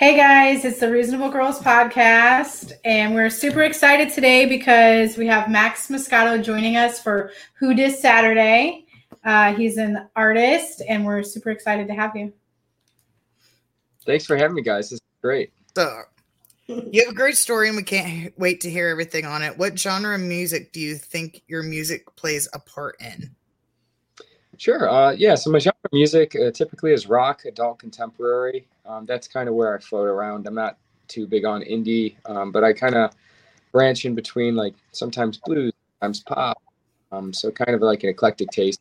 Hey guys, it's the Reasonable Girls podcast, and we're super excited today because we have Max Muscato joining us for Who Dis Saturday. Uh, he's an artist, and we're super excited to have you. Thanks for having me, guys. This is great. So, you have a great story, and we can't wait to hear everything on it. What genre of music do you think your music plays a part in? Sure. Uh, yeah. So my genre of music uh, typically is rock, adult contemporary. Um, that's kind of where I float around. I'm not too big on indie, um, but I kind of branch in between, like sometimes blues, sometimes pop. Um, so kind of like an eclectic taste.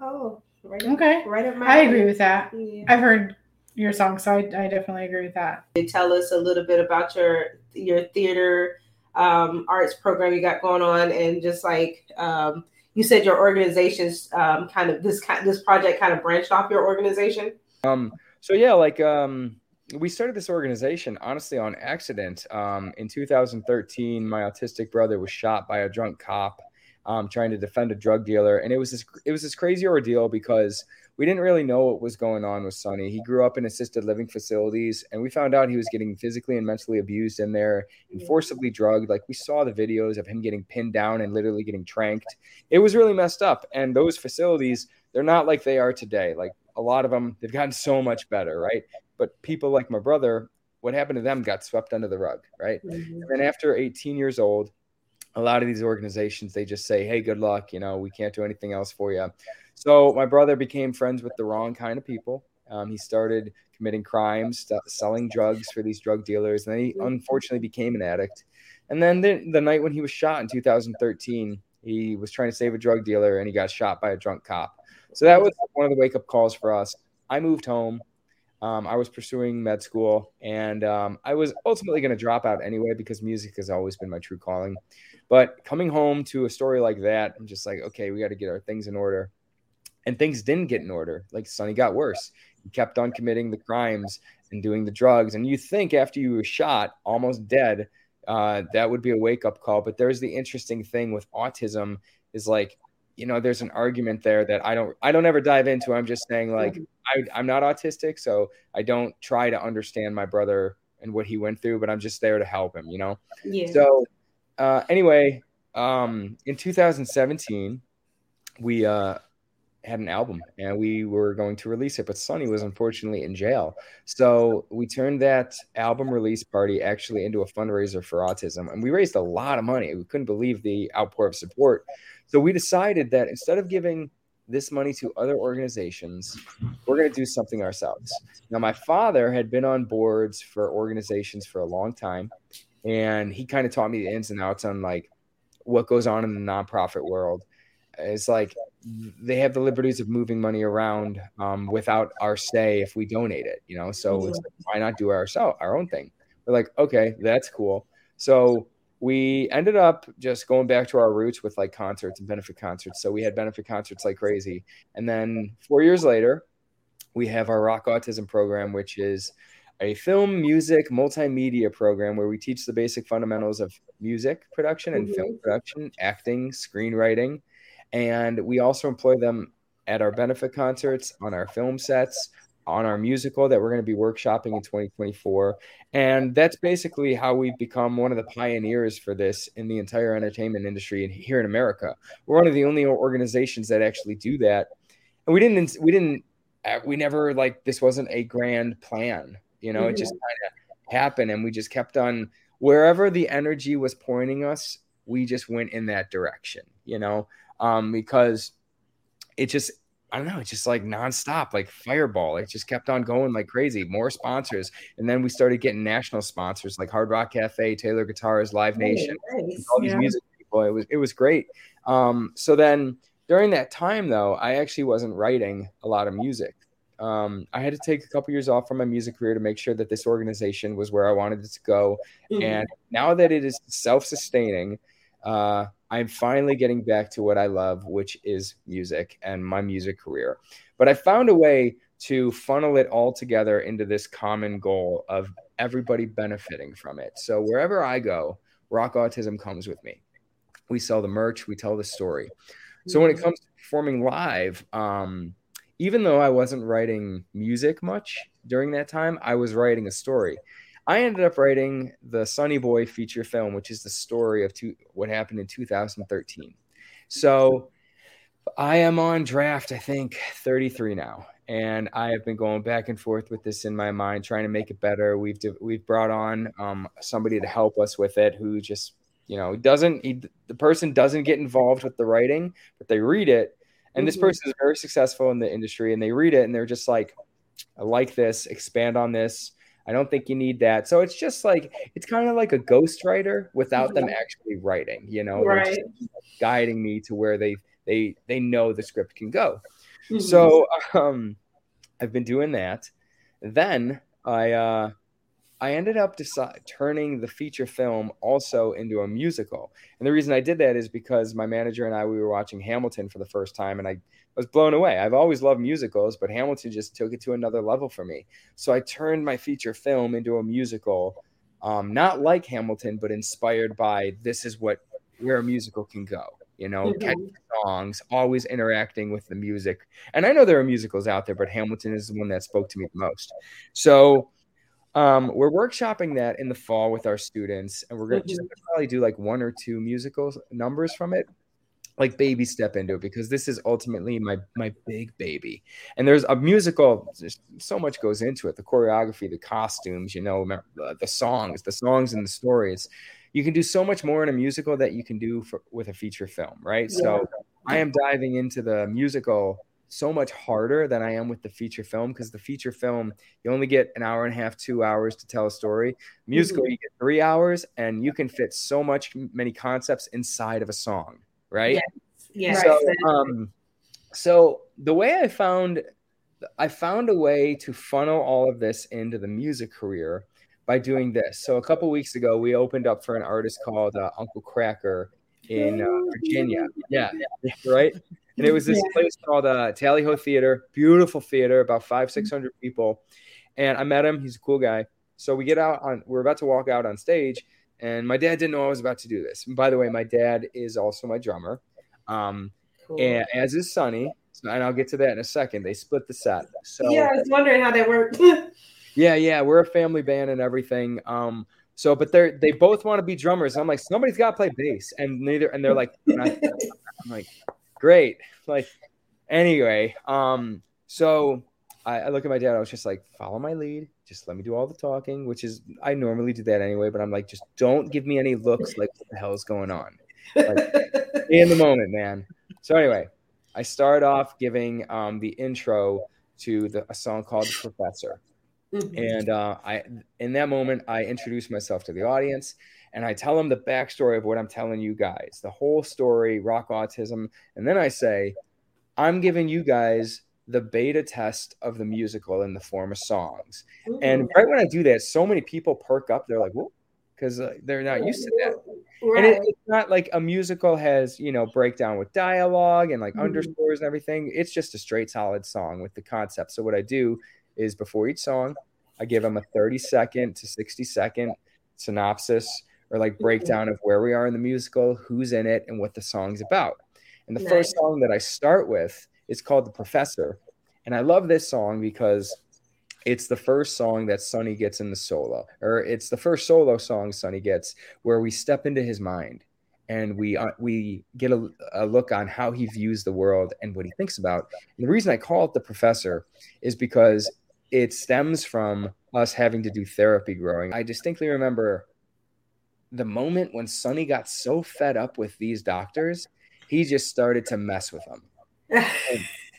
Oh, right okay. Right up my. I agree with that. Yeah. I've heard your song, so I, I definitely agree with that. Tell us a little bit about your your theater um, arts program you got going on, and just like um, you said your organization's um, kind of this kind this project kind of branched off your organization. Um. So yeah, like um, we started this organization honestly on accident. Um, in 2013, my autistic brother was shot by a drunk cop, um, trying to defend a drug dealer, and it was this it was this crazy ordeal because we didn't really know what was going on with Sonny. He grew up in assisted living facilities, and we found out he was getting physically and mentally abused in there and forcibly drugged. Like we saw the videos of him getting pinned down and literally getting tranked. It was really messed up. And those facilities, they're not like they are today. Like a lot of them, they've gotten so much better, right? But people like my brother, what happened to them got swept under the rug, right? Mm-hmm. And after 18 years old, a lot of these organizations they just say hey good luck you know we can't do anything else for you so my brother became friends with the wrong kind of people um, he started committing crimes selling drugs for these drug dealers and then he unfortunately became an addict and then the, the night when he was shot in 2013 he was trying to save a drug dealer and he got shot by a drunk cop so that was one of the wake up calls for us i moved home um, I was pursuing med school, and um, I was ultimately going to drop out anyway because music has always been my true calling. But coming home to a story like that, I'm just like, okay, we got to get our things in order. And things didn't get in order. Like Sonny got worse. He kept on committing the crimes and doing the drugs. And you think after you were shot, almost dead, uh, that would be a wake up call. But there's the interesting thing with autism is like, you know, there's an argument there that I don't, I don't ever dive into. I'm just saying like, I, I'm not autistic, so I don't try to understand my brother and what he went through, but I'm just there to help him, you know. Yeah. So uh, anyway, um, in 2017, we uh, had an album and we were going to release it, but Sonny was unfortunately in jail. So we turned that album release party actually into a fundraiser for autism. And we raised a lot of money. We couldn't believe the outpour of support. So we decided that instead of giving this money to other organizations, we're going to do something ourselves. Now, my father had been on boards for organizations for a long time and he kind of taught me the ins and outs on like what goes on in the nonprofit world. It's like they have the liberties of moving money around um, without our say if we donate it, you know. So like, why not do our our own thing? We're like, okay, that's cool. So we ended up just going back to our roots with like concerts and benefit concerts. So we had benefit concerts like crazy, and then four years later, we have our Rock Autism program, which is a film, music, multimedia program where we teach the basic fundamentals of music production and mm-hmm. film production, acting, screenwriting. And we also employ them at our benefit concerts, on our film sets, on our musical that we're going to be workshopping in 2024. And that's basically how we've become one of the pioneers for this in the entire entertainment industry here in America. We're one of the only organizations that actually do that. And we didn't, we didn't, uh, we never like this wasn't a grand plan you know, mm-hmm. it just kind of happened, and we just kept on wherever the energy was pointing us. We just went in that direction, you know, um, because it just I don't know, it's just like nonstop, like fireball. It just kept on going like crazy. More sponsors, and then we started getting national sponsors like Hard Rock Cafe, Taylor Guitars, Live Nation, nice. all these yeah. music people. It was it was great. Um, so then during that time, though, I actually wasn't writing a lot of music um, I had to take a couple years off from my music career to make sure that this organization was where I wanted it to go. Mm-hmm. And now that it is self-sustaining, uh, I'm finally getting back to what I love, which is music and my music career. But I found a way to funnel it all together into this common goal of everybody benefiting from it. So wherever I go, Rock Autism comes with me. We sell the merch, we tell the story. So when it comes to performing live, um, even though I wasn't writing music much during that time, I was writing a story. I ended up writing the Sonny Boy feature film, which is the story of two, what happened in 2013. So I am on draft, I think 33 now, and I have been going back and forth with this in my mind, trying to make it better. We've we've brought on um, somebody to help us with it, who just you know doesn't he, the person doesn't get involved with the writing, but they read it, and mm-hmm. this person is very successful in the industry, and they read it, and they're just like, I like this, expand on this. I don't think you need that. So it's just like it's kind of like a ghostwriter without them actually writing, you know, right. guiding me to where they they they know the script can go. Mm-hmm. So um, I've been doing that. Then I uh, I ended up decide, turning the feature film also into a musical. And the reason I did that is because my manager and I we were watching Hamilton for the first time, and I was blown away. I've always loved musicals, but Hamilton just took it to another level for me. So I turned my feature film into a musical, um, not like Hamilton, but inspired by this is what where a musical can go you know, mm-hmm. catchy songs, always interacting with the music. And I know there are musicals out there, but Hamilton is the one that spoke to me the most. So um, we're workshopping that in the fall with our students, and we're going to mm-hmm. probably do like one or two musical numbers from it, like baby step into it, because this is ultimately my my big baby. And there's a musical, so much goes into it: the choreography, the costumes, you know, the songs, the songs and the stories you can do so much more in a musical that you can do for, with a feature film, right? Yeah. So I am diving into the musical so much harder than I am with the feature film because the feature film you only get an hour and a half, two hours to tell a story. Musical mm-hmm. you get three hours and you can fit so much many concepts inside of a song, right? Yes. yes. So, um, so the way I found I found a way to funnel all of this into the music career by doing this. So a couple weeks ago, we opened up for an artist called uh, Uncle Kracker in uh, Virginia. Yeah, right. And it was this place called uh, Tally Ho Theater, beautiful theater, about five six hundred people. And I met him. He's a cool guy. So we get out on. We're about to walk out on stage, and my dad didn't know I was about to do this. And by the way, my dad is also my drummer, um, cool. and as is Sonny. So, and I'll get to that in a second. They split the set. So yeah, I was wondering how that worked. Yeah, yeah, we're a family band and everything. Um, so, but they're they both want to be drummers. I'm like, somebody's got to play bass, and neither, and they're like, I'm like, great. Like, anyway, um, so I, I look at my dad. I was just like, follow my lead. Just let me do all the talking, which is I normally do that anyway. But I'm like, just don't give me any looks like what the hell is going on. Like, in the moment, man. So anyway, I start off giving um, the intro to the, a song called "The Professor." Mm-hmm. And uh, I, in that moment, I introduce myself to the audience and I tell them the backstory of what I'm telling you guys, the whole story, rock autism. And then I say, I'm giving you guys the beta test of the musical in the form of songs. Mm-hmm. And right when I do that, so many people perk up. They're like, whoa, because uh, they're not used to that. Right. And it, it's not like a musical has, you know, breakdown with dialogue and like mm-hmm. underscores and everything. It's just a straight solid song with the concept. So what I do is before each song, I give them a 30 second to 60 second synopsis or like breakdown of where we are in the musical, who's in it, and what the song's about. And the nice. first song that I start with is called The Professor. And I love this song because it's the first song that Sonny gets in the solo, or it's the first solo song Sonny gets where we step into his mind and we uh, we get a, a, look on how he views the world and what he thinks about. And the reason I call it the professor is because it stems from us having to do therapy growing. I distinctly remember the moment when Sonny got so fed up with these doctors, he just started to mess with them.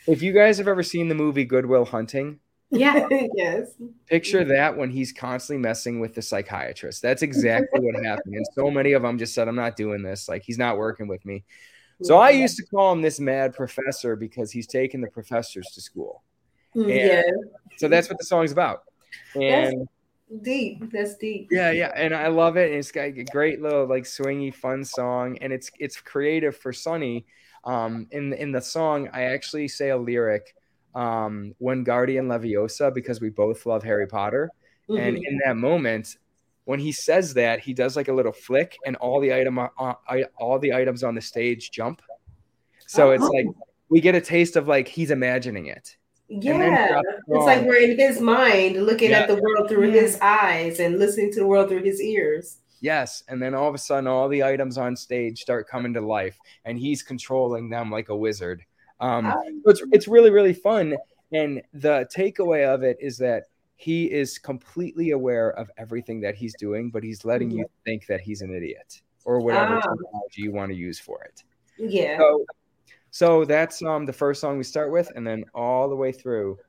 if you guys have ever seen the movie Good Will Hunting, yeah, yes. Picture that when he's constantly messing with the psychiatrist. That's exactly what happened. And so many of them just said, I'm not doing this. Like, he's not working with me. So I used to call him this mad professor because he's taking the professors to school. Mm, yeah. So that's what the song's about. And that's deep. That's deep. Yeah, yeah. And I love it. And it's got a great little like swingy, fun song. And it's it's creative for Sonny. Um, in in the song, I actually say a lyric, um, "Wingardium Leviosa, because we both love Harry Potter. Mm-hmm. And in that moment, when he says that, he does like a little flick, and all the item uh, all the items on the stage jump. So oh. it's like we get a taste of like he's imagining it Yeah, it's like we're in his mind, looking yeah. at the world through yeah. his eyes and listening to the world through his ears. Yes, and then all of a sudden, all the items on stage start coming to life, and he's controlling them like a wizard. Um, so it's it's really really fun, and the takeaway of it is that he is completely aware of everything that he's doing, but he's letting you think that he's an idiot or whatever um, technology you want to use for it. Yeah. So, so that's um the first song we start with, and then all the way through,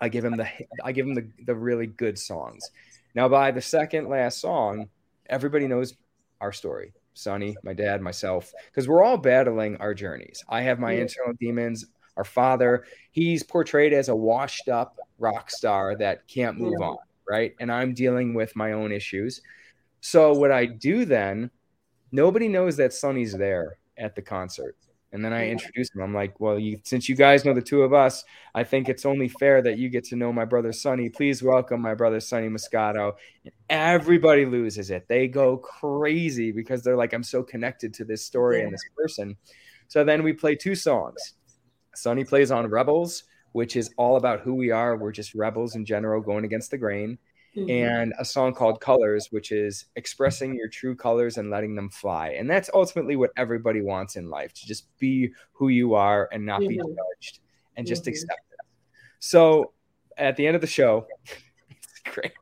I give him the I give him the the really good songs. Now by the second last song, everybody knows our story. Sonny, my dad, myself, because we're all battling our journeys. I have my internal demons. Our father, he's portrayed as a washed up rock star that can't move on, right? And I'm dealing with my own issues. So what I do then, nobody knows that Sonny's there at the concert. And then I introduce him. I'm like, well, you, since you guys know the two of us, I think it's only fair that you get to know my brother Sonny. Please welcome my brother Sonny Muscato. And everybody loses it. They go crazy because they're like, I'm so connected to this story and this person. So then we play two songs. Sonny plays on Rebels, which is all about who we are. We're just rebels in general going against the grain mm-hmm. and a song called Colors, which is expressing your true colors and letting them fly. And that's ultimately what everybody wants in life to just be who you are and not be judged and just mm-hmm. accept it. So at the end of the show, it's great.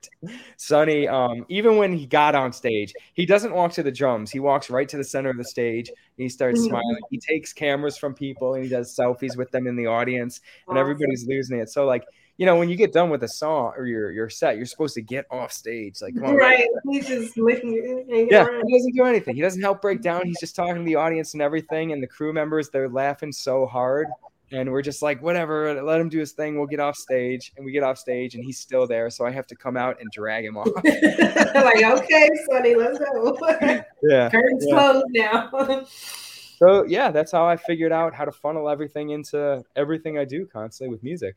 Sonny, um, even when he got on stage, he doesn't walk to the drums. He walks right to the center of the stage. He starts smiling. He takes cameras from people and he does selfies with them in the audience, and everybody's losing it. So like you know, when you get done with a song or your your set, you're supposed to get off stage. Like, on, right? He's just looking. Yeah, around. he doesn't do anything. He doesn't help break down. He's just talking to the audience and everything, and the crew members they're laughing so hard, and we're just like, whatever, let him do his thing. We'll get off stage, and we get off stage, and he's still there. So I have to come out and drag him off. like, okay, Sonny, let's go. yeah, curtains yeah. closed now. so yeah, that's how I figured out how to funnel everything into everything I do constantly with music.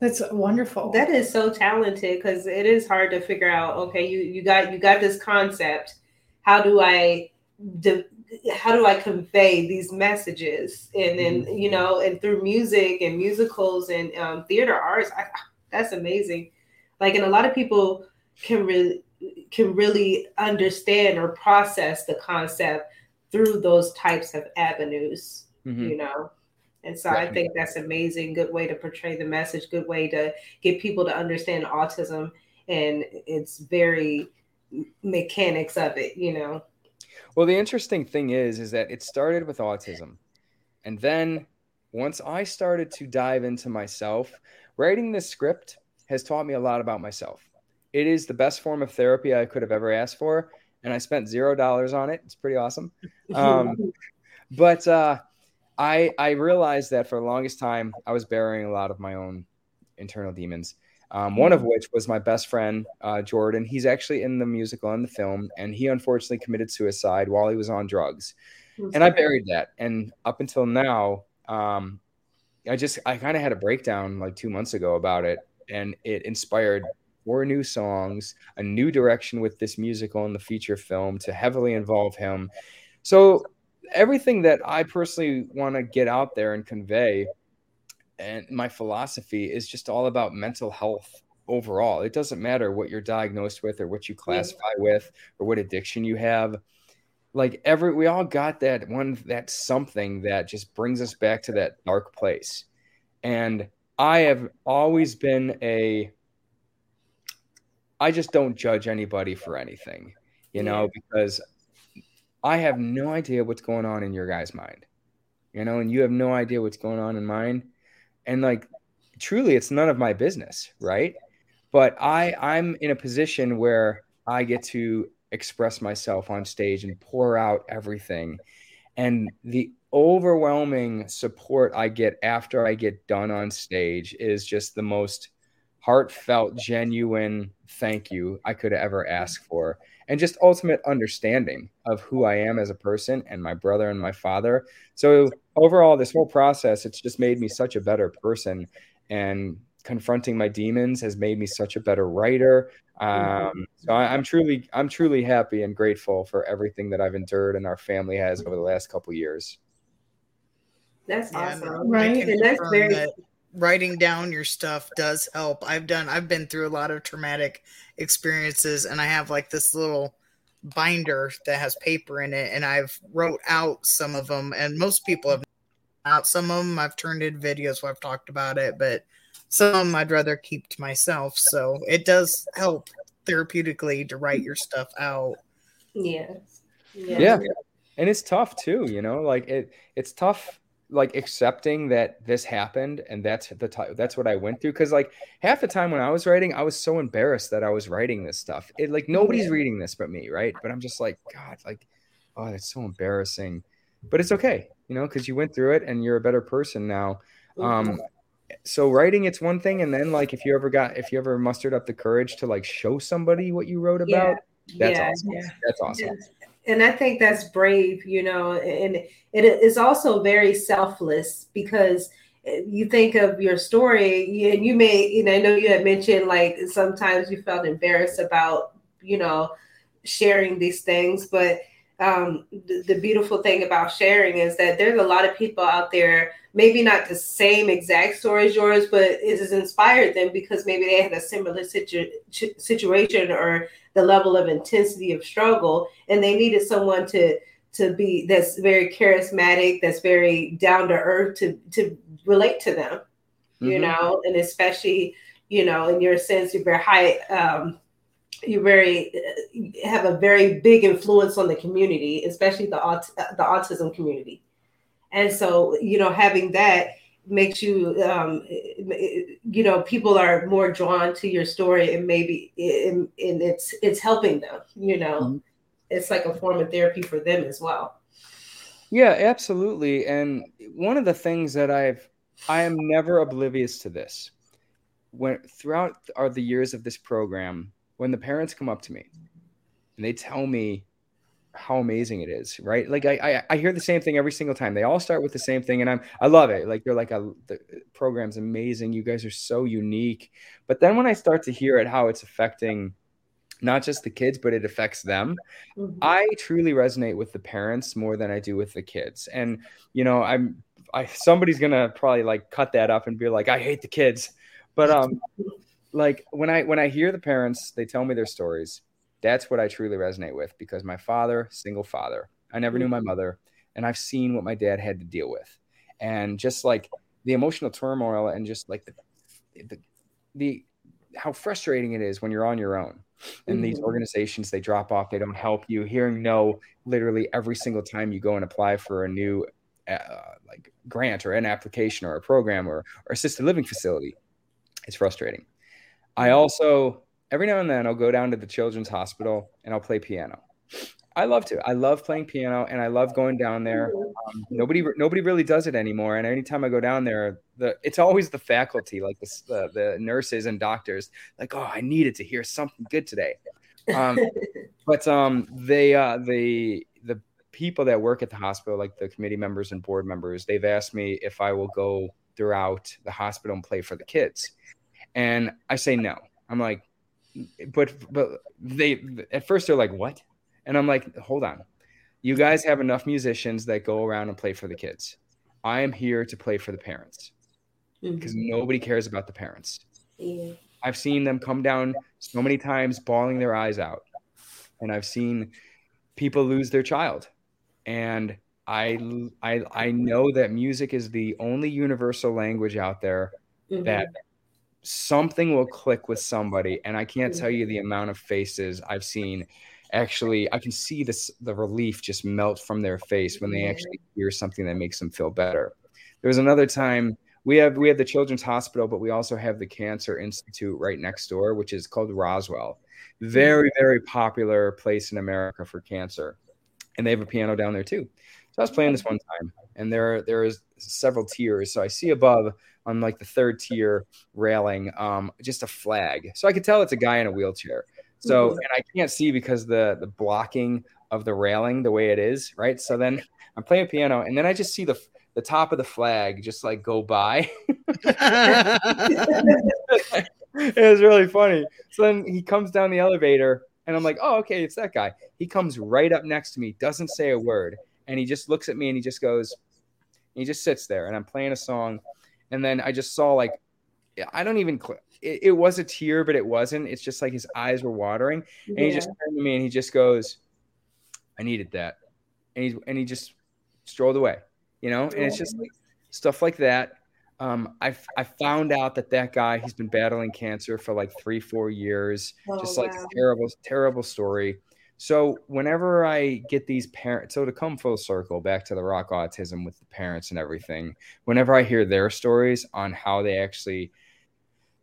That's wonderful. That is so talented because it is hard to figure out. Okay, you you got you got this concept. How do I de- how do I convey these messages? And then mm-hmm. you know, and through music and musicals and um, theater arts, I, that's amazing. Like, and a lot of people can really can really understand or process the concept through those types of avenues. Mm-hmm. You know. And so I think that's amazing. Good way to portray the message, good way to get people to understand autism. And it's very mechanics of it, you know. Well, the interesting thing is, is that it started with autism. And then once I started to dive into myself, writing this script has taught me a lot about myself. It is the best form of therapy I could have ever asked for. And I spent zero dollars on it. It's pretty awesome. Um, but uh, I I realized that for the longest time I was burying a lot of my own internal demons. Um, one of which was my best friend uh, Jordan. He's actually in the musical and the film, and he unfortunately committed suicide while he was on drugs. And I buried that. And up until now, um, I just I kind of had a breakdown like two months ago about it, and it inspired four new songs, a new direction with this musical and the feature film to heavily involve him. So everything that I personally want to get out there and convey and my philosophy is just all about mental health overall. It doesn't matter what you're diagnosed with or what you classify yeah. with or what addiction you have. Like every we all got that one that something that just brings us back to that dark place. And I have always been a I just don't judge anybody for anything, you know, because I have no idea what's going on in your guy's mind, you know, and you have no idea what's going on in mine. And like, truly, it's none of my business, right? But I, I'm in a position where I get to express myself on stage and pour out everything. And the overwhelming support I get after I get done on stage is just the most heartfelt, genuine thank you I could ever ask for and just ultimate understanding of who I am as a person and my brother and my father. So overall, this whole process, it's just made me such a better person. And confronting my demons has made me such a better writer. Um, so I, am truly, I'm truly happy and grateful for everything that I've endured and our family has over the last couple years. That's awesome, right? And that's very. That writing down your stuff does help. I've done I've been through a lot of traumatic experiences and I have like this little binder that has paper in it and I've wrote out some of them and most people have out some of them I've turned in videos where I've talked about it but some I'd rather keep to myself so it does help therapeutically to write your stuff out Yes. yeah. yeah and it's tough too you know like it it's tough like accepting that this happened and that's the t- that's what I went through because like half the time when I was writing I was so embarrassed that I was writing this stuff. It like nobody's reading this but me right? But I'm just like god like oh it's so embarrassing. But it's okay you know because you went through it and you're a better person now. Um so writing it's one thing and then like if you ever got if you ever mustered up the courage to like show somebody what you wrote about yeah. that's yeah. awesome. Yeah. that's awesome and I think that's brave, you know, and it is also very selfless because you think of your story and you may, you know, I know you had mentioned like sometimes you felt embarrassed about, you know, sharing these things, but um, the, the beautiful thing about sharing is that there's a lot of people out there, maybe not the same exact story as yours, but it has inspired them because maybe they had a similar situ- situation or the level of intensity of struggle and they needed someone to to be that's very charismatic that's very down to earth to to relate to them mm-hmm. you know and especially you know in your sense you're very high um you very uh, have a very big influence on the community especially the aut- the autism community and so you know having that makes you um, you know people are more drawn to your story and maybe and, it's it's helping them you know? Mm-hmm. it's like a form of therapy for them as well. Yeah absolutely. And one of the things that i've i am never oblivious to this. When throughout are the years of this program when the parents come up to me and they tell me how amazing it is, right? Like I, I, I hear the same thing every single time. They all start with the same thing, and I'm I love it. Like they're like a, the program's amazing. You guys are so unique. But then when I start to hear it, how it's affecting not just the kids, but it affects them. Mm-hmm. I truly resonate with the parents more than I do with the kids. And you know, I'm I somebody's gonna probably like cut that up and be like, I hate the kids. But um like when I when I hear the parents, they tell me their stories that's what I truly resonate with because my father, single father, I never knew my mm-hmm. mother, and I've seen what my dad had to deal with, and just like the emotional turmoil and just like the the, the how frustrating it is when you're on your own and these mm-hmm. organizations they drop off they don't help you hearing no literally every single time you go and apply for a new uh, like grant or an application or a program or, or assisted living facility it's frustrating i mm-hmm. also every now and then I'll go down to the children's hospital and I'll play piano. I love to. I love playing piano and I love going down there. Um, nobody nobody really does it anymore. And anytime I go down there, the it's always the faculty, like the the, the nurses and doctors, like, oh, I needed to hear something good today. Um, but um, they uh, the the people that work at the hospital, like the committee members and board members, they've asked me if I will go throughout the hospital and play for the kids, and I say no. I'm like, but but they at first they're like what and i'm like hold on you guys have enough musicians that go around and play for the kids i am here to play for the parents because mm-hmm. nobody cares about the parents yeah. i've seen them come down so many times bawling their eyes out and i've seen people lose their child and I, I I know that music is the only universal language out there mm-hmm. that something will click with somebody and i can't tell you mm-hmm. the amount of faces i've seen. Actually i can see this the relief just melt from their face when they mm-hmm. actually hear something that makes them feel better. There was another time we have we have the children's hospital but we also have the cancer institute right next door which is called roswell. Mm-hmm. Very very popular place in america for cancer. And they have a piano down there too. So i was playing this one time and there there is several tiers so i see above on like the third tier railing, um, just a flag. So I could tell it's a guy in a wheelchair. So mm-hmm. and I can't see because the the blocking of the railing the way it is, right? So then I'm playing piano and then I just see the the top of the flag just like go by. it was really funny. So then he comes down the elevator and I'm like, oh, okay, it's that guy. He comes right up next to me, doesn't say a word, and he just looks at me and he just goes, he just sits there. And I'm playing a song and then I just saw like I don't even it, it was a tear, but it wasn't. It's just like his eyes were watering, and he just turned to me and he just goes, "I needed that," and he and he just strolled away, you know. And it's just like stuff like that. Um, I I found out that that guy he's been battling cancer for like three four years, Oh, just like wow. terrible terrible story. So whenever I get these parents, so to come full circle back to the rock autism with the parents and everything, whenever I hear their stories on how they actually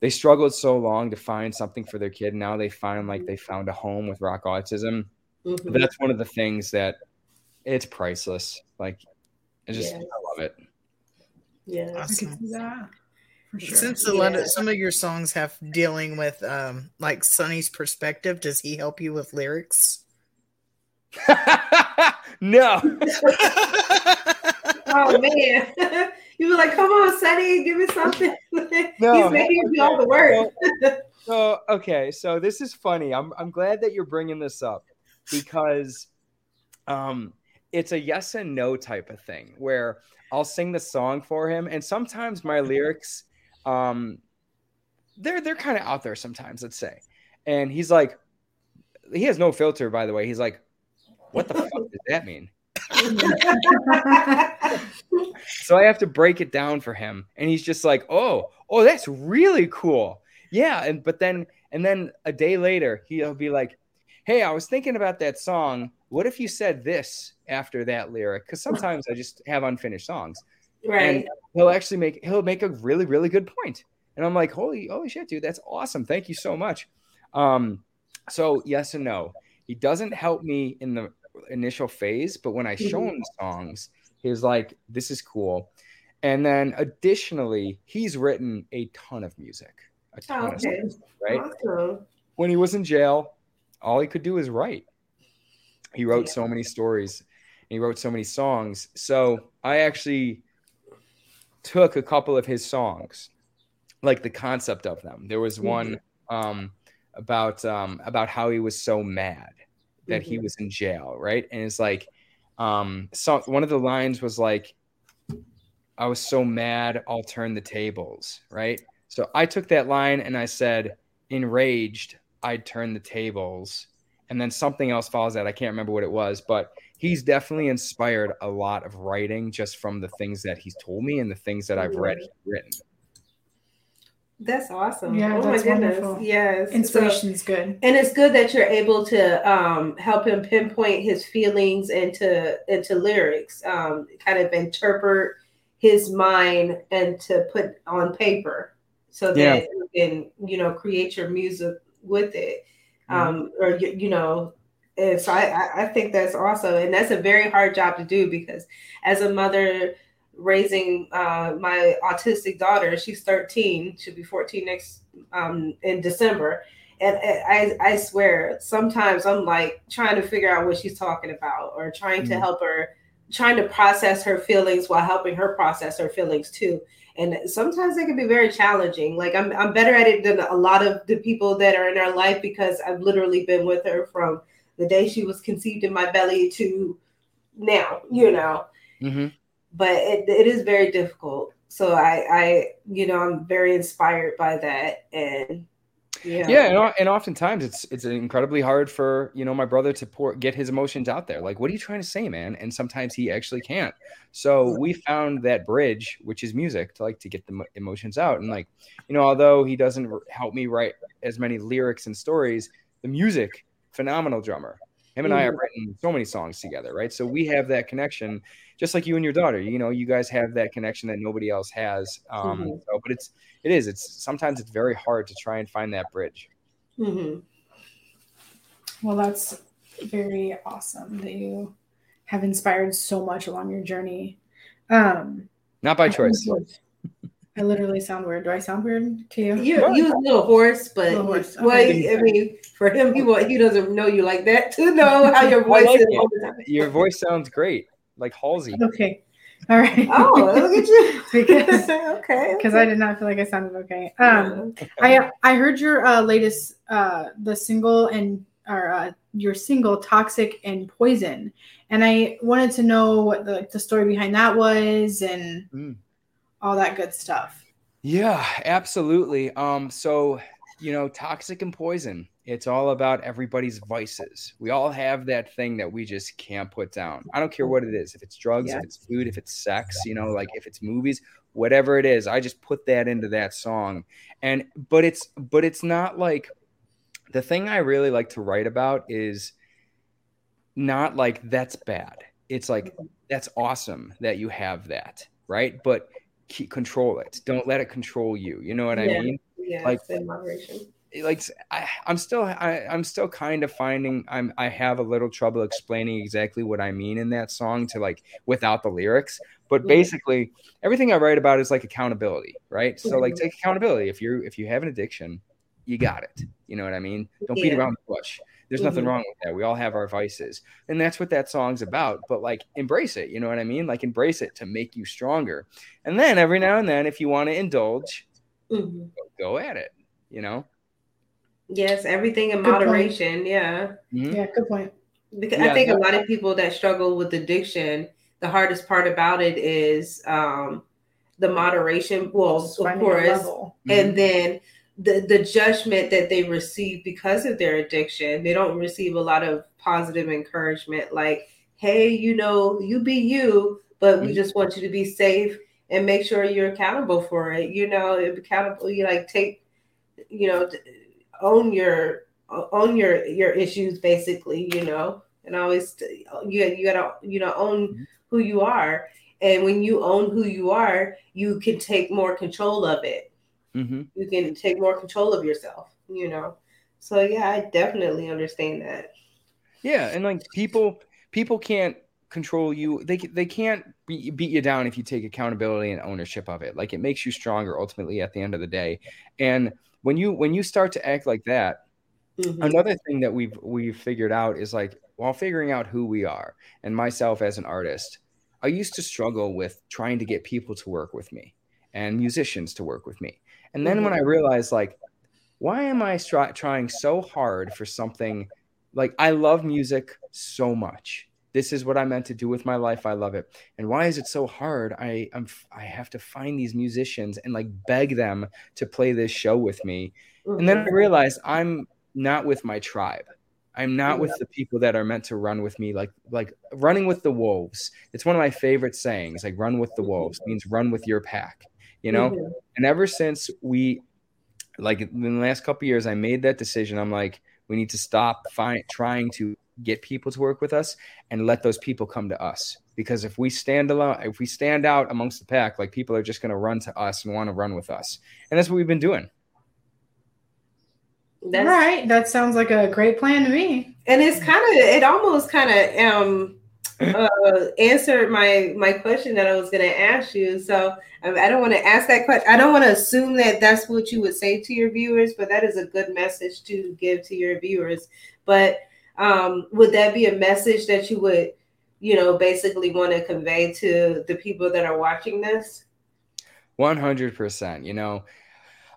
they struggled so long to find something for their kid, now they find like they found a home with rock autism. Mhm. That's one of the things that it's priceless. Like, I just Yeah. I love it. Yeah. I can Awesome. See that for sure. Since a lot of some of your songs have dealing with um like Sonny's perspective, does he help you with lyrics? no. Oh man. you were like, come on, Sonny, give me something. No, He's making you do all the work. So okay, so this is funny. I'm I'm glad that you're bringing this up because um it's a yes and no type of thing where I'll sing the song for him and sometimes my lyrics um they're they're kind of out there sometimes, let's say. And he's like he has no filter by the way. He's like what the fuck does that mean? So I have to break it down for him, and he's just like, "Oh, oh, that's really cool." Yeah, and but then and then a day later, he'll be like, "Hey, I was thinking about that song. What if you said this after that lyric?" Because sometimes I just have unfinished songs, right. and he'll actually make he'll make a really really good point, and I'm like, "Holy, holy shit, dude, that's awesome! Thank you so much." Um, so yes and no. He doesn't help me in the initial phase, but when I show him songs, he's like, "This is cool." And then additionally, he's written a ton of music, a ton of Okay. songs, right? Awesome. When he was in jail, all he could do was write. He wrote so many stories, and he wrote so many songs. So I actually took a couple of his songs, like the concept of them. There was one um, about um, about how he was so mad that he Mhm. was in jail, right? And it's like, um, so one of the lines was like, "I was so mad, I'll turn the tables," right? So I took that line and I said, "Enraged, I'd turn the tables," and then something else follows that. I can't remember what it was, but he's definitely inspired a lot of writing just from the things that he's told me and the things that I've read he's written. That's awesome. Yeah, oh that's my goodness. wonderful. Yes. So- Inspiration's good. and it's good that you're able to um, help him pinpoint his feelings into into lyrics, um, kind of interpret his mind and to put on paper, so that Yeah. you can you know create your music with it, um, or you, you know. And so I, I- think that's also, and that's a very hard job to do because as a mother raising uh, my autistic daughter, she's 13, she'll be 14 next um, in December. And I, I swear sometimes i'm like trying to figure out what she's talking about or trying to Mhm. help her trying to process her feelings while helping her process her feelings too. And sometimes it can be very challenging. Like i'm, I'm better at it than a lot of the people that are in our life because i've literally been with her from the day she was conceived in my belly to now you know. Mm-hmm. but it, it is very difficult. So i i you know i'm very inspired by that and yeah. Yeah and, and oftentimes it's it's incredibly hard for you know my brother to pour, get his emotions out there. Like what are you trying to say man? And sometimes he actually can't. So we found that bridge which is music to like to get the emotions out. And like you know although he doesn't help me write as many lyrics and stories the music phenomenal drummer him and i have Mhm. written so many songs together right so we have that connection just like you and your daughter you know you guys have that connection that nobody else has um Mhm. so but it's it is it's sometimes it's very hard to try and find that bridge hmm Well, that's very awesome that you have inspired so much along your journey. Um, Not by choice. I literally sound weird. Do I sound weird to you? You you a little hoarse, but Little hoarse, well, okay. I mean, for him, he wa- he doesn't know you like that to know how your voice like is all the time. Your voice sounds great, like Halsey. Okay. All right. Oh, look at you. Because- okay, Because I did not feel like I sounded okay. Um, I I heard your uh, latest uh, the single and or uh, your single "Toxic and Poison," and I wanted to know what the, the story behind that was and Mm. All that good stuff. Yeah, absolutely. Um, so you know, toxic and poison. It's all about everybody's vices. We all have that thing that we just can't put down. I don't care what it is. If it's drugs, yes. if it's food, if it's sex, you know, like if it's movies, whatever it is, I just put that into that song. And but it's but it's not like the thing I really like to write about is not like that's bad. It's like that's awesome that you have that, right? But keep, control it. Don't let it control you. You know what yeah. I mean? Yeah, like in moderation. Like I, I'm still, I, I'm still kind of finding. I'm, I have a little trouble explaining exactly what I mean in that song to like without the lyrics. But basically, everything I write about is like accountability, right? So like mm-hmm. take accountability. If you're, if you have an addiction, you got it. You know what I mean? Don't yeah. beat around the bush. There's mm-hmm. nothing wrong with that. We all have our vices. And that's what that song's about. But like embrace it. You know what I mean? Like embrace it to make you stronger. And then every now and then, if you want to indulge, mm-hmm. go at it, you know? Yes, everything in good moderation. Point. Yeah. Mm-hmm. Yeah, good point. Because yeah, I think a lot of people that struggle with addiction, the hardest part about it is um, the moderation. Well, of course, and mm-hmm. then the the judgment that they receive because of their addiction they don't receive a lot of positive encouragement like hey you know you be you but we mm-hmm. just want you to be safe and make sure you're accountable for it you know accountable you like take you know own your own your your issues basically you know and always you, you gotta you know own mm-hmm. who you are and when you own who you are you can take more control of it mm-hmm. you can take more control of yourself, you know. So yeah, I definitely understand that. Yeah, and like people people can't control you. They they can't beat, beat you down if you take accountability and ownership of it. Like it makes you stronger ultimately at the end of the day. And when you when you start to act like that, mm-hmm. another thing that we've we've figured out is like while figuring out who we are and myself as an artist, I used to struggle with trying to get people to work with me and musicians to work with me. And then when I mm-hmm. realized, like, why am I stri- trying so hard for something like I love music so much? This is what I meant to do with my life. I love it. And why is it so hard? I I'm, I have to find these musicians and like beg them to play this show with me. Mm-hmm. And then I mm-hmm. realized I'm not with my tribe. I'm not with the people that are meant to run with me, like like running with the wolves. It's one of my favorite sayings. Like run with the wolves means run with your pack you know? Mm-hmm. and ever since we like in the last couple years i made that decision. I'm like we need to stop find, trying to get people to work with us and let those people come to us. Because if we stand alone if we stand out amongst the pack like people are just going to run to us and want to run with us. And that's what we've been doing. That's, All right. That sounds like a great plan to me. And it's kind of it almost kind of um uh, answered my my question that I was going to ask you. So um, I don't want to ask that question. I don't want to assume that that's what you would say to your viewers, but that is a good message to give to your viewers. But um, would that be a message that you would, you know, basically want to convey to the people that are watching this? One hundred percent. You know,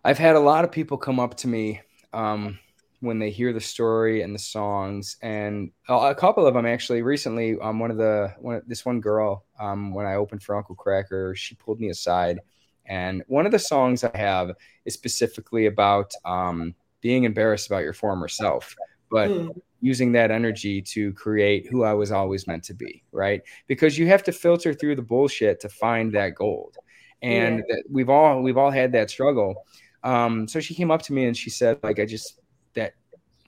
I've had a lot of people come up to me. Um, when they hear the story and the songs. And a couple of them actually recently um one of the one this one girl um when i opened for uncle kracker she pulled me aside. And one of the songs i have is specifically about um being embarrassed about your former self but mm. using that energy to create who i was always meant to be right? Because you have to filter through the bullshit to find that gold. And yeah. we've all we've all had that struggle. Um, so she came up to me and she said like i just that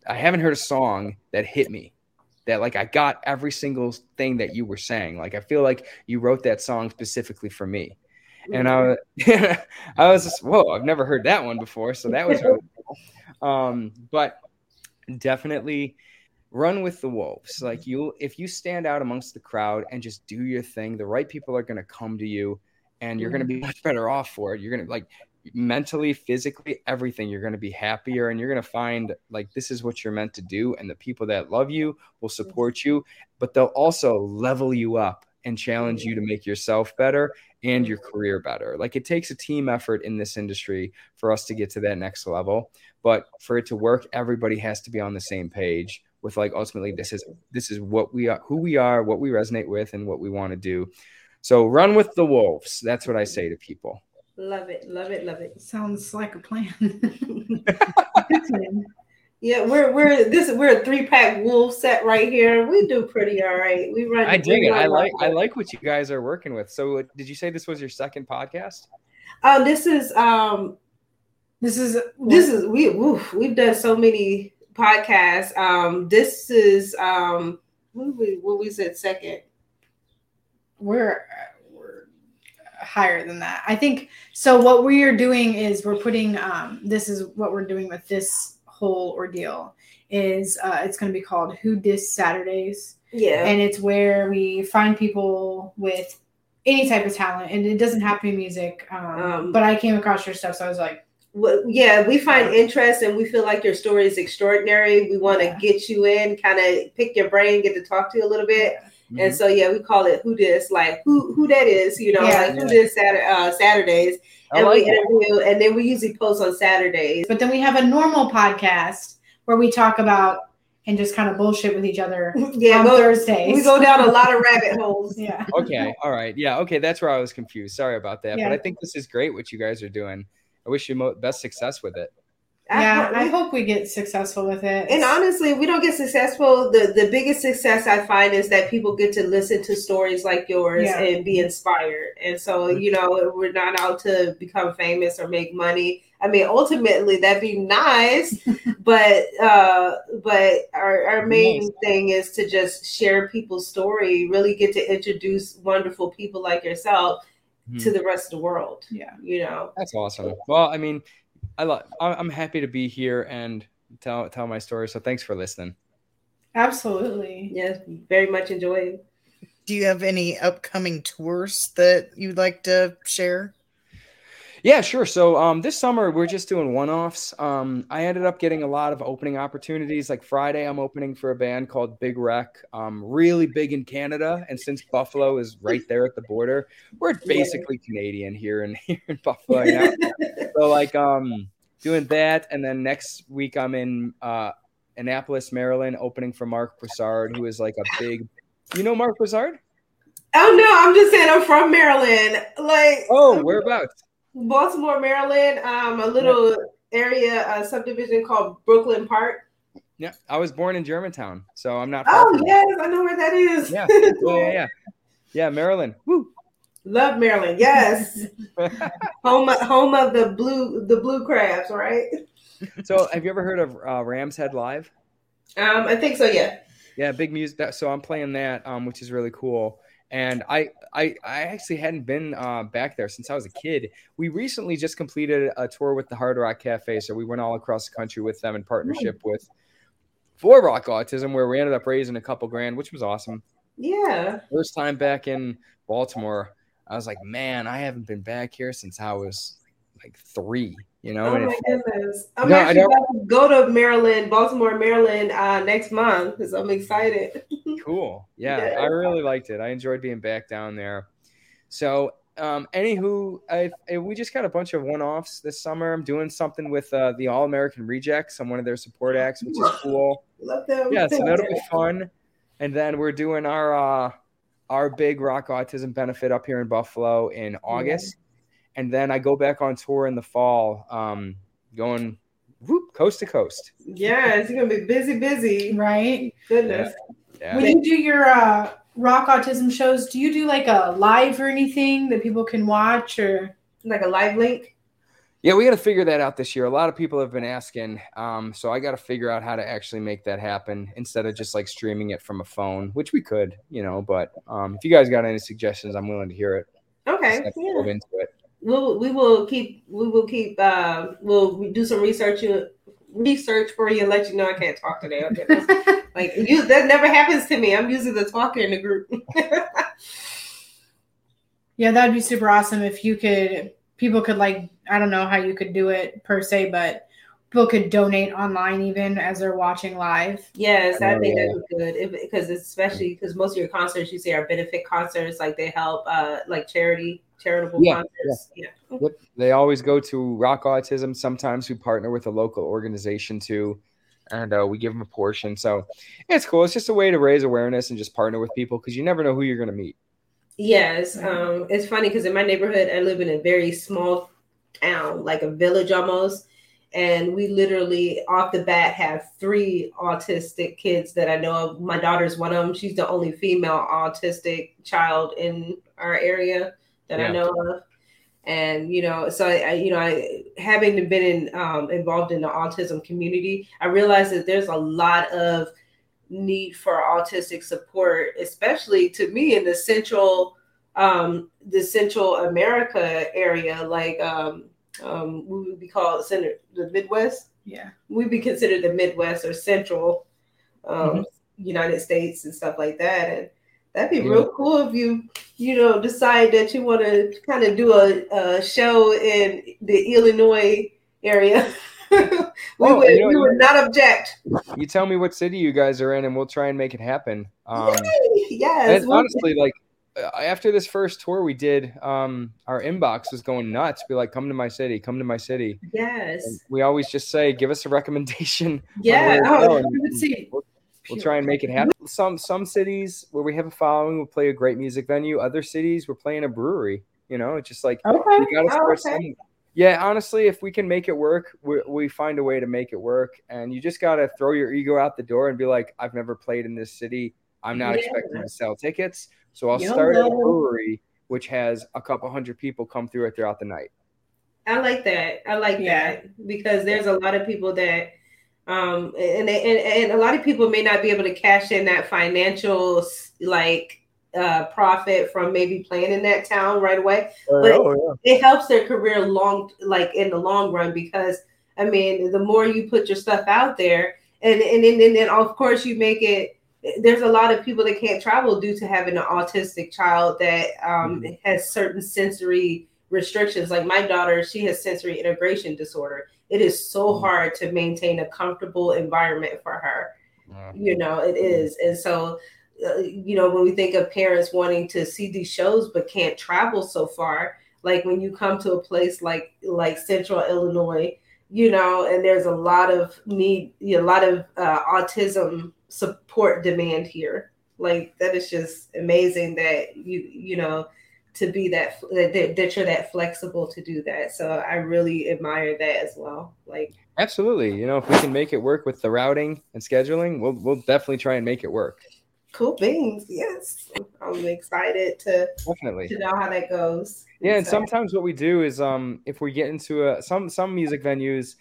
I haven't heard a song that hit me that like I got every single thing that you were saying. Like I feel like you wrote that song specifically for me. And I, I was just whoa! I've never heard that one before, so that was really cool. Um, but definitely run with the wolves. Like you, if you stand out amongst the crowd and just do your thing, the right people are going to come to you, and you're going to be much better off for it. You're going to like mentally, physically, everything. You're going to be happier and you're going to find like this is what you're meant to do. And the people that love you will support you, but they'll also level you up and challenge you to make yourself better and your career better. Like it takes a team effort in this industry for us to get to that next level. But for it to work, everybody has to be on the same page with like ultimately this is this is what we are who we are, what we resonate with, and what we want to do. So run with the wolves. That's what I say to people. Love it, love it, love it. Sounds like a plan. yeah, we're we're this we're a three pack wolf set right here. We do pretty all right. We run. I dig it. I like well. I like what you guys are working with. So, did you say this was your second podcast? Oh, this is um this is this is we oof, we've done so many podcasts. Um, this is um what we what we said second. we're we're higher than that. I think so. What we are doing is we're putting um, this is what we're doing with this whole ordeal is uh, it's going to be called Who Dis Saturdays, Yeah. and it's where we find people with any type of talent, and it doesn't have to be music. Um, Um, but I came across your stuff, so I was like, Well, yeah, we find interest and we feel like your story is extraordinary. We want to Yeah. get you in, kind of pick your brain, get to talk to you a little bit. Mm-hmm. And so yeah, we call it who this, like who who that is, you know, Yeah. like who this Saturday, uh, Saturdays, and like we interview, and then we usually post on Saturdays. but then we have a normal podcast where we talk about and just kind of bullshit with each other Yeah, on go, Thursdays. we go down a lot of rabbit holes. yeah. Okay. All right. Yeah. Okay. That's where I was confused. Sorry about that. Yeah. But I think this is great what you guys are doing. I wish you mo- best success with it. Yeah, I- I hope we get successful with it. And honestly, we don't get successful. The the biggest success I find is that people get to listen to stories like yours Yeah. and be inspired. And so, you know, we're not out to become famous or make money. I mean, ultimately that'd be nice, but uh but our, our main Nice. thing is to just share people's story, really get to introduce wonderful people like yourself Hmm. to the rest of the world. Yeah. You know. That's awesome. Well, I mean, I love. I'm happy to be here and tell tell my story. So thanks for listening. Absolutely. Yes, very much enjoyed. Do you have any upcoming tours that you'd like to share? Yeah, sure. So um, this summer we're just doing one-offs. Um, I ended up getting a lot of opening opportunities. Like Friday, I'm opening for a band called Big Wreck, um, really big in Canada. And since Buffalo is right there at the border, we're basically Canadian here in here in Buffalo. You know? so like um, doing that, and then next week I'm in uh, Annapolis, Maryland, opening for Marc Broussard, who is like a big. You know Marc Broussard? Oh no, I'm just saying I'm from Maryland. Like Oh, whereabouts? Baltimore, Maryland, um, a little area uh, subdivision called Brooklyn Park. Yeah, I was born in Germantown, so I'm not. Oh yes, I know where that is. Yeah, yeah, yeah, yeah. Yeah, Maryland. Woo. Love Maryland. Yes, home home of the blue the blue crabs, right? so, have you ever heard of uh, Rams Head Live? Um, I think so. Yeah. Yeah, big music. So I'm playing that, um, which is really cool. And I, I, I actually hadn't been uh, back there since I was a kid. We recently just completed a tour with the Hard Rock Cafe, so we went all across the country with them in partnership with For Rock Autism, where we ended up raising a couple grand, which was awesome. Yeah. First time back in Baltimore, I was like, man, I haven't been back here since I was like three. You know, Oh my goodness. I'm No, actually about to go to Maryland, Baltimore, Maryland, uh, next month because I'm excited. Cool. Yeah, Yeah. I really liked it. I enjoyed being back down there. So, um, anywho, I, I we just got a bunch of one-offs this summer. I'm doing something with uh, the All American Rejects. I'm one of their support acts, which is cool. Love them. Yeah, so that'll be fun. And then we're doing our uh, our big rock autism benefit up here in Buffalo in August, and then I go back on tour in the fall, um, going whoop, coast to coast. Yeah, it's gonna be busy, busy. Right. Goodness. Yeah. When you do your uh, rock autism shows, do you do like a live or anything that people can watch or? Like a live link. Yeah, we got to figure that out this year. A lot of people have been asking, um, so I got to figure out how to actually make that happen instead of just like streaming it from a phone, which we could, you know. But um, if you guys got any suggestions, I'm willing to hear it. Okay. Just have to Yeah. into it. We'll we will keep we will keep uh we'll do some research you research for you and let you know I can't talk today. Okay. like you that never happens to me. I'm usually the talker in the group. Yeah, that'd be super awesome if you could. People could like I don't know how you could do it per se, but people could donate online even as they're watching live. yes, I think yeah. that'd be good. Because especially because most of your concerts you say are benefit concerts, like they help uh like charity charitable Yeah, concerts. Yeah. Yep. They always go to Rock Autism. Sometimes we partner with a local organization too, and uh, we give them a portion. So it's cool. It's just a way to raise awareness and just partner with people because you never know who you're going to meet. Yes, um, it's funny because in my neighborhood, I live in a very small town, like a village almost, and we literally off the bat have three autistic kids that I know of. My daughter's one of them. She's the only female autistic child in our area that Yeah. I know of. And you know, so I, I you know, I having been in, um, involved in the autism community, I realized that there's a lot of need for autistic support, especially to me in the central, um, the Central America area, like um, um, we would be called center, the Midwest. Yeah. We'd be considered the Midwest or Central um, Mhm. United States and stuff like that. And that'd be Yeah. real cool if you, you know, decide that you want to kind of do a, a show in the Illinois area. we Oh, would, you know, we would not object. You tell me what city you guys are in, and we'll try and make it happen. Um, yes. honestly, like uh, after this first tour we did, um, our inbox was going nuts. Be like, come to my city, come to my city. yes. And we always just say, give us a recommendation. Yeah. Oh, Let's see. We'll, we'll try and make it happen. Some some cities where we have a following will play a great music venue. Other cities we're playing a brewery. You know, it's just like Okay. we gotta Oh, start okay. Yeah, honestly, if we can make it work, we, we find a way to make it work. And you just gotta throw your ego out the door and be like, I've never played in this city. I'm not Yeah. expecting to sell tickets, so I'll YOLO. start at a brewery which has a couple hundred people come through it throughout the night. I like that. I like Yeah. that because there's a lot of people that, um, and, they, and and a lot of people may not be able to cash in that financial like uh profit from maybe playing in that town right away. But- oh, It helps their career long, like in the long run, because I mean, the more you put your stuff out there, and and then and then of course you make it. There's a lot of people that can't travel due to having an autistic child that um, has certain sensory restrictions. Like my daughter, she has sensory integration disorder. It is so Mhm. hard to maintain a comfortable environment for her. yeah. You know, it is, and so. Uh, you know, when we think of parents wanting to see these shows but can't travel so far, like when you come to a place like like Central Illinois, you know, and there's a lot of need, a lot of uh, autism support demand here. Like that is just amazing that you you know to be that that, that you're that flexible to do that. So I really admire that as well. Like Absolutely. You know, if we can make it work with the routing and scheduling, we'll we'll definitely try and make it work. cool beans, yes. I'm excited to Definitely. to know how that goes. Yeah, and So- sometimes what we do is, um, if we get into a some some music venues,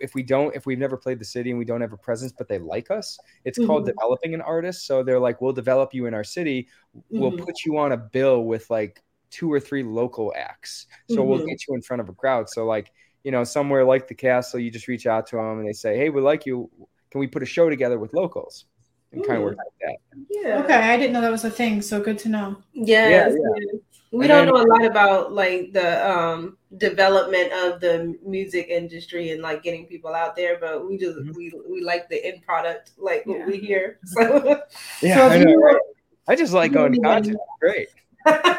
if we don't, if we've never played the city and we don't have a presence, but they like us, it's called Mhm. developing an artist. So they're like, we'll develop you in our city. We'll Mhm. put you on a bill with like two or three local acts. So we'll Mhm. get you in front of a crowd. So like, you know, somewhere like the castle, you just reach out to them and they say, hey, we like you. Can we put a show together with locals? And kind of work like that. Yeah. Okay, I didn't know that was a thing, so good to know. Yes, Yeah, yes. We And don't then- know a lot about like the um development of the music industry and like getting people out there, but we just Mhm. we we like the end product, like what we hear. So Yeah, So I know. right? I just like going to you- concerts. Great.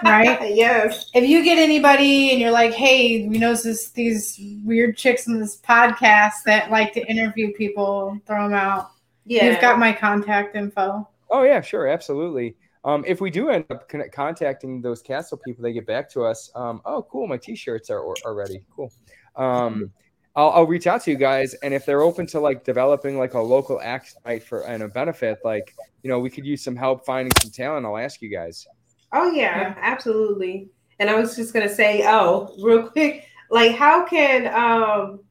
Right? yes. If you get anybody and you're like, hey, we know this these weird chicks in this podcast that like to interview people, throw them out. Yeah. You've got my contact info. Oh yeah, sure, absolutely. Um, if we do end up con- contacting those castle people, they get back to us. Um, oh, cool, my T-shirts are, are ready. Cool. Um, I'll, I'll reach out to you guys, and if they're open to like developing like a local act night for and a benefit, like you know, we could use some help finding some talent. I'll ask you guys. Oh yeah, absolutely. And I was just gonna say, oh, real quick, like how can um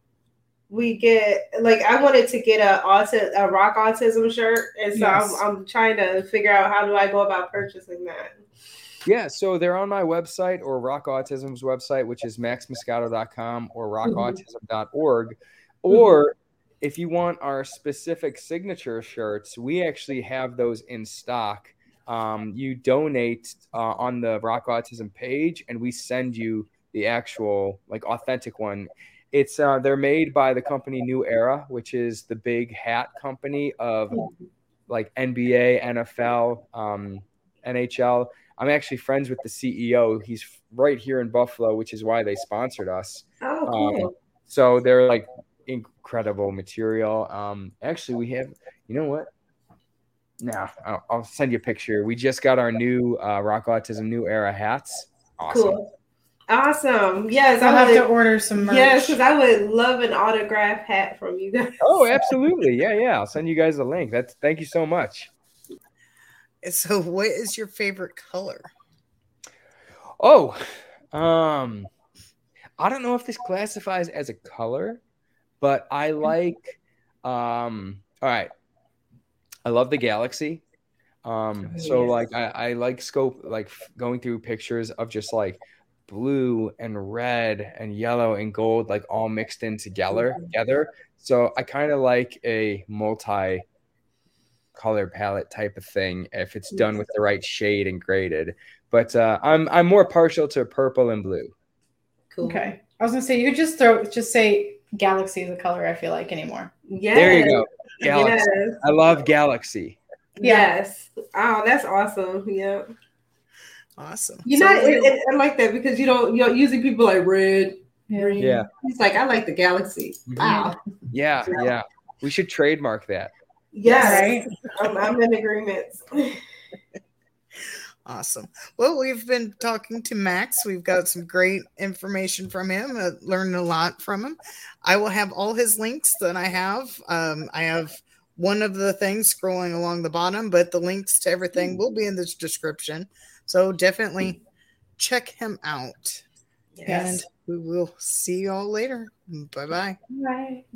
we get like I wanted to get a auti- a rock autism shirt, and so Yes. I'm I'm trying to figure out how do I go about purchasing that. Yeah, so they're on my website or Rock Autism's website, which is maxmuscato.com or rockautism.org. Or if you want our specific signature shirts, we actually have those in stock. Um, you donate uh, on the Rock Autism page, and we send you the actual, like, authentic one. It's uh, they're made by the company New Era, which is the big hat company of like NBA, NFL, um, NHL. I'm actually friends with the CEO. He's right here in Buffalo, which is why they sponsored us. Oh, Um. So they're like incredible material. Um, actually, we have, you know what? No, I'll, I'll send you a picture. We just got our new uh, Rock Autism New Era hats. Awesome. Cool. Awesome. Yes, I'll I have would. to order some merch. Yes, because I would love an autograph hat from you guys. Oh, absolutely. Yeah, yeah. I'll send you guys a link. That's thank you so much. So, what is your favorite color? Oh, um, I don't know if this classifies as a color, but I like. Um, all right, I love the galaxy. Um, so like I, I like scope like going through pictures of just like blue and red and yellow and gold like all mixed in together together. So I kind of like a multi color palette type of thing if it's done with the right shade and graded. But uh, I'm I'm more partial to purple and blue. Cool. Okay. I was gonna say you could just throw just say galaxy is a color I feel like anymore. yeah There you go. Galaxy. Yes. I love Galaxy. Yes. Oh, that's awesome. Yeah. Awesome. You So know, what- it, it, I like that because you don't. You know, usually people like red. green. Yeah. He's like, I like the galaxy. Wow. Yeah, yeah. We should trademark that. Yes. I'm, I'm in agreement. Awesome. Well, we've been talking to Max. We've got some great information from him, uh, learned a lot from him. I will have all his links that I have. Um, I have one of the things scrolling along the bottom, but the links to everything will be in this description. So definitely check him out. Yes. And we will see you all later. Bye bye. Right.